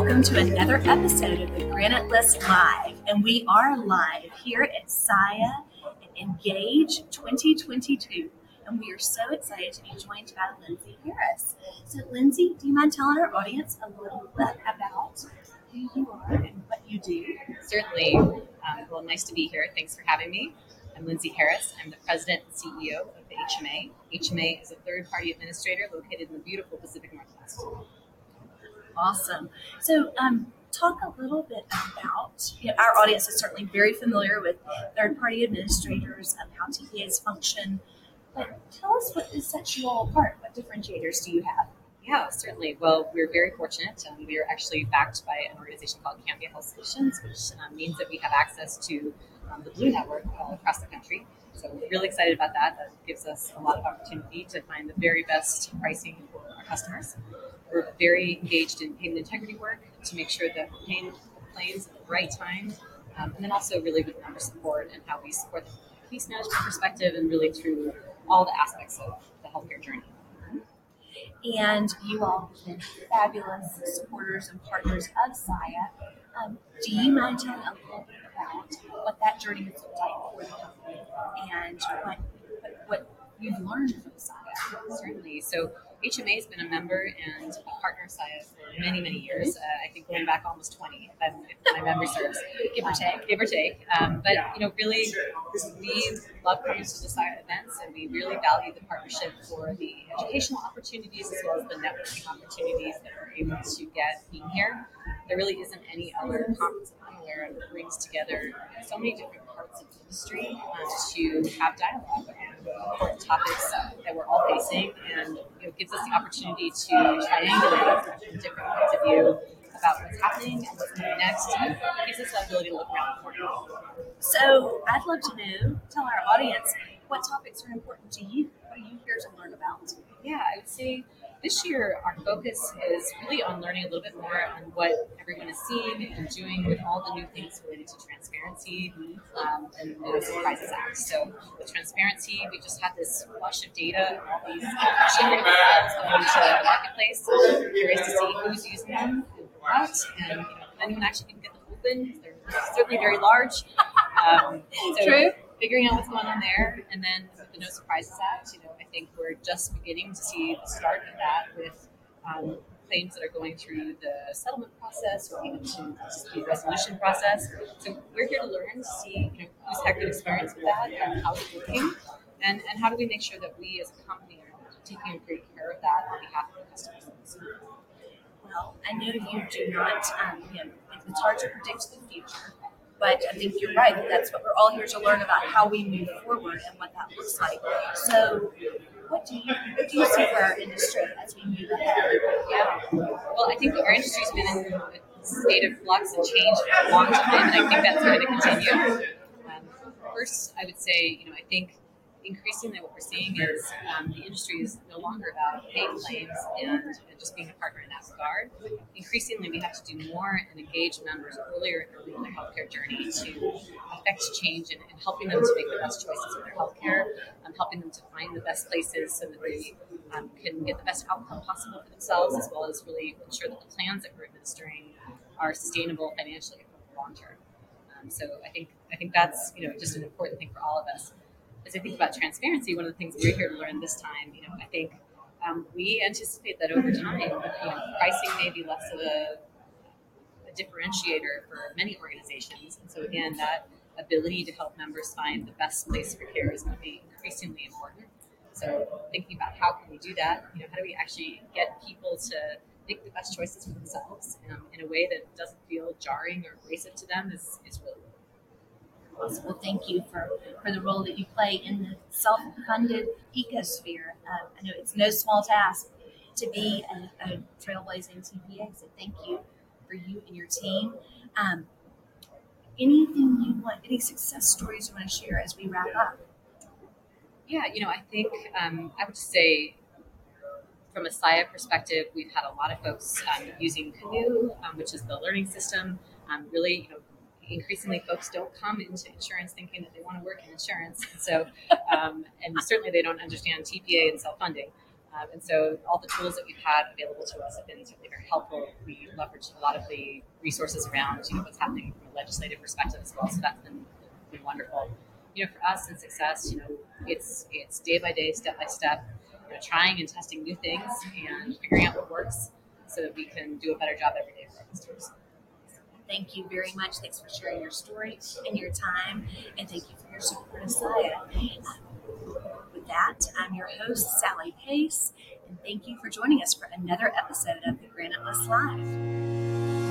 welcome to another episode of the Granite List Live. And we are live here at SIA Engage 2022. And we are so excited to be joined by Lindsay Harris. So, Lindsay, do you mind telling our audience a little bit about who you are and what you do? Certainly. Um, well, nice to be here. Thanks for having me. I'm Lindsay Harris. I'm the president and CEO of the HMA. HMA is a third party administrator located in the beautiful Pacific. Awesome. So, um, talk a little bit about you know, our audience is certainly very familiar with third party administrators and how TPAs function. But tell us what sets you all apart. What differentiators do you have? Yeah, certainly. Well, we're very fortunate. Um, we are actually backed by an organization called Cambia Health Solutions, which um, means that we have access to um, the Blue Network uh, across the country. So we're really excited about that. That gives us a lot of opportunity to find the very best pricing for our customers. We're very engaged in payment integrity work to make sure that we're paying claims at the right time, um, and then also really with member support and how we support the case management perspective and really through all the aspects of the healthcare journey. And you all have been fabulous supporters and partners of SIA. Um, do you mind telling a little bit about what that journey has looked like for the company and what, what, what you've learned from SIA? Certainly. So HMA has been a member and a partner of SIA for many, many years. Uh, I think going back almost 20, if, if my memory serves, give or take. Give or take. Um, but, you know, really, we love coming to the SIA events and we really value the partnership for the educational opportunities as well as the networking opportunities that we're able to get being here. There really isn't any other conference I'm aware of that brings together so many different parts of the industry uh, to have dialogue on important topics that we're all facing and you know, gives us the opportunity to triangulate from different points of view about what's happening and what's coming next. And it gives us the ability to look around the corner. So I'd love to know, tell our audience, what topics are important to you? What are you here to learn about? Yeah, I would say this year our focus is really on learning a little bit more on what everyone is seeing and doing with all the new things related to transparency um, and the Surprises Act. So with transparency, we just had this flush of data, all these machinery files going to the marketplace. Curious to see who's using them and what, and you know, anyone actually can get them open. They're certainly very large. Um, so True. Figuring out what's going on there, and then the No Surprises Act, you know, I think we're just beginning to see the start of that with um, claims that are going through the settlement process or even to dispute resolution process. So we're here to learn to see you know, who's had good experience with that and how it's working, and, and how do we make sure that we as a company are taking great care of that on behalf of the customers. Well, I know you do not, um, you know, it's hard to predict the future, but I think you're right. That's what we're all here to learn about how we move forward and what that looks like. So, what do you what do you see for our industry as we move ahead? Yeah. Well, I think our industry's been in a state of flux and change for a long time, and I think that's going to continue. Um, first, I would say, you know, I think increasingly what we're seeing is um, the industry is no longer about paying claims and, and just being a partner in that regard. Increasingly, we have to do more and engage members earlier in their healthcare journey to affect change and, and helping them to make the best choices for their healthcare, um, helping them to find the best places so that they um, can get the best outcome possible for themselves, as well as really ensure that the plans that we're administering are sustainable financially for the long term. Um, so I think I think that's you know just an important thing for all of us as I think about transparency, one of the things we're here to learn this time, you know, I think um, we anticipate that over time, you know, pricing may be less of a, a differentiator for many organizations. And so again, that ability to help members find the best place for care is going to be increasingly important. So thinking about how can we do that, you know, how do we actually get people to make the best choices for themselves um, in a way that doesn't feel jarring or abrasive to them is, is really Well, thank you for, for the role that you play in the self-funded ecosphere. Uh, I know it's no small task to be a, a trailblazing TPA, so thank you for you and your team. Um, anything you want, any success stories you want to share as we wrap up? Yeah, you know, I think um, I would just say from a SIA perspective, we've had a lot of folks um, using Canoe, um, which is the learning system. Um, really, you know, increasingly folks don't come into insurance thinking that they want to work in insurance. So, um, and certainly they don't understand TPA and self funding. Um, and so all the tools that we've had available to us have been certainly very helpful. We leveraged a lot of the resources around you know, what's happening from a legislative perspective as well. So that's been, been wonderful. You know, for us in success, you know, it's it's day by day, step by step, you know, trying and testing new things and figuring out what works so that we can do a better job every day for our customers. Thank you very much. Thanks for sharing your story and your time, and thank you for your support of. With that, I'm your host, Sally Pace, and thank you for joining us for another episode of the Granite List Live.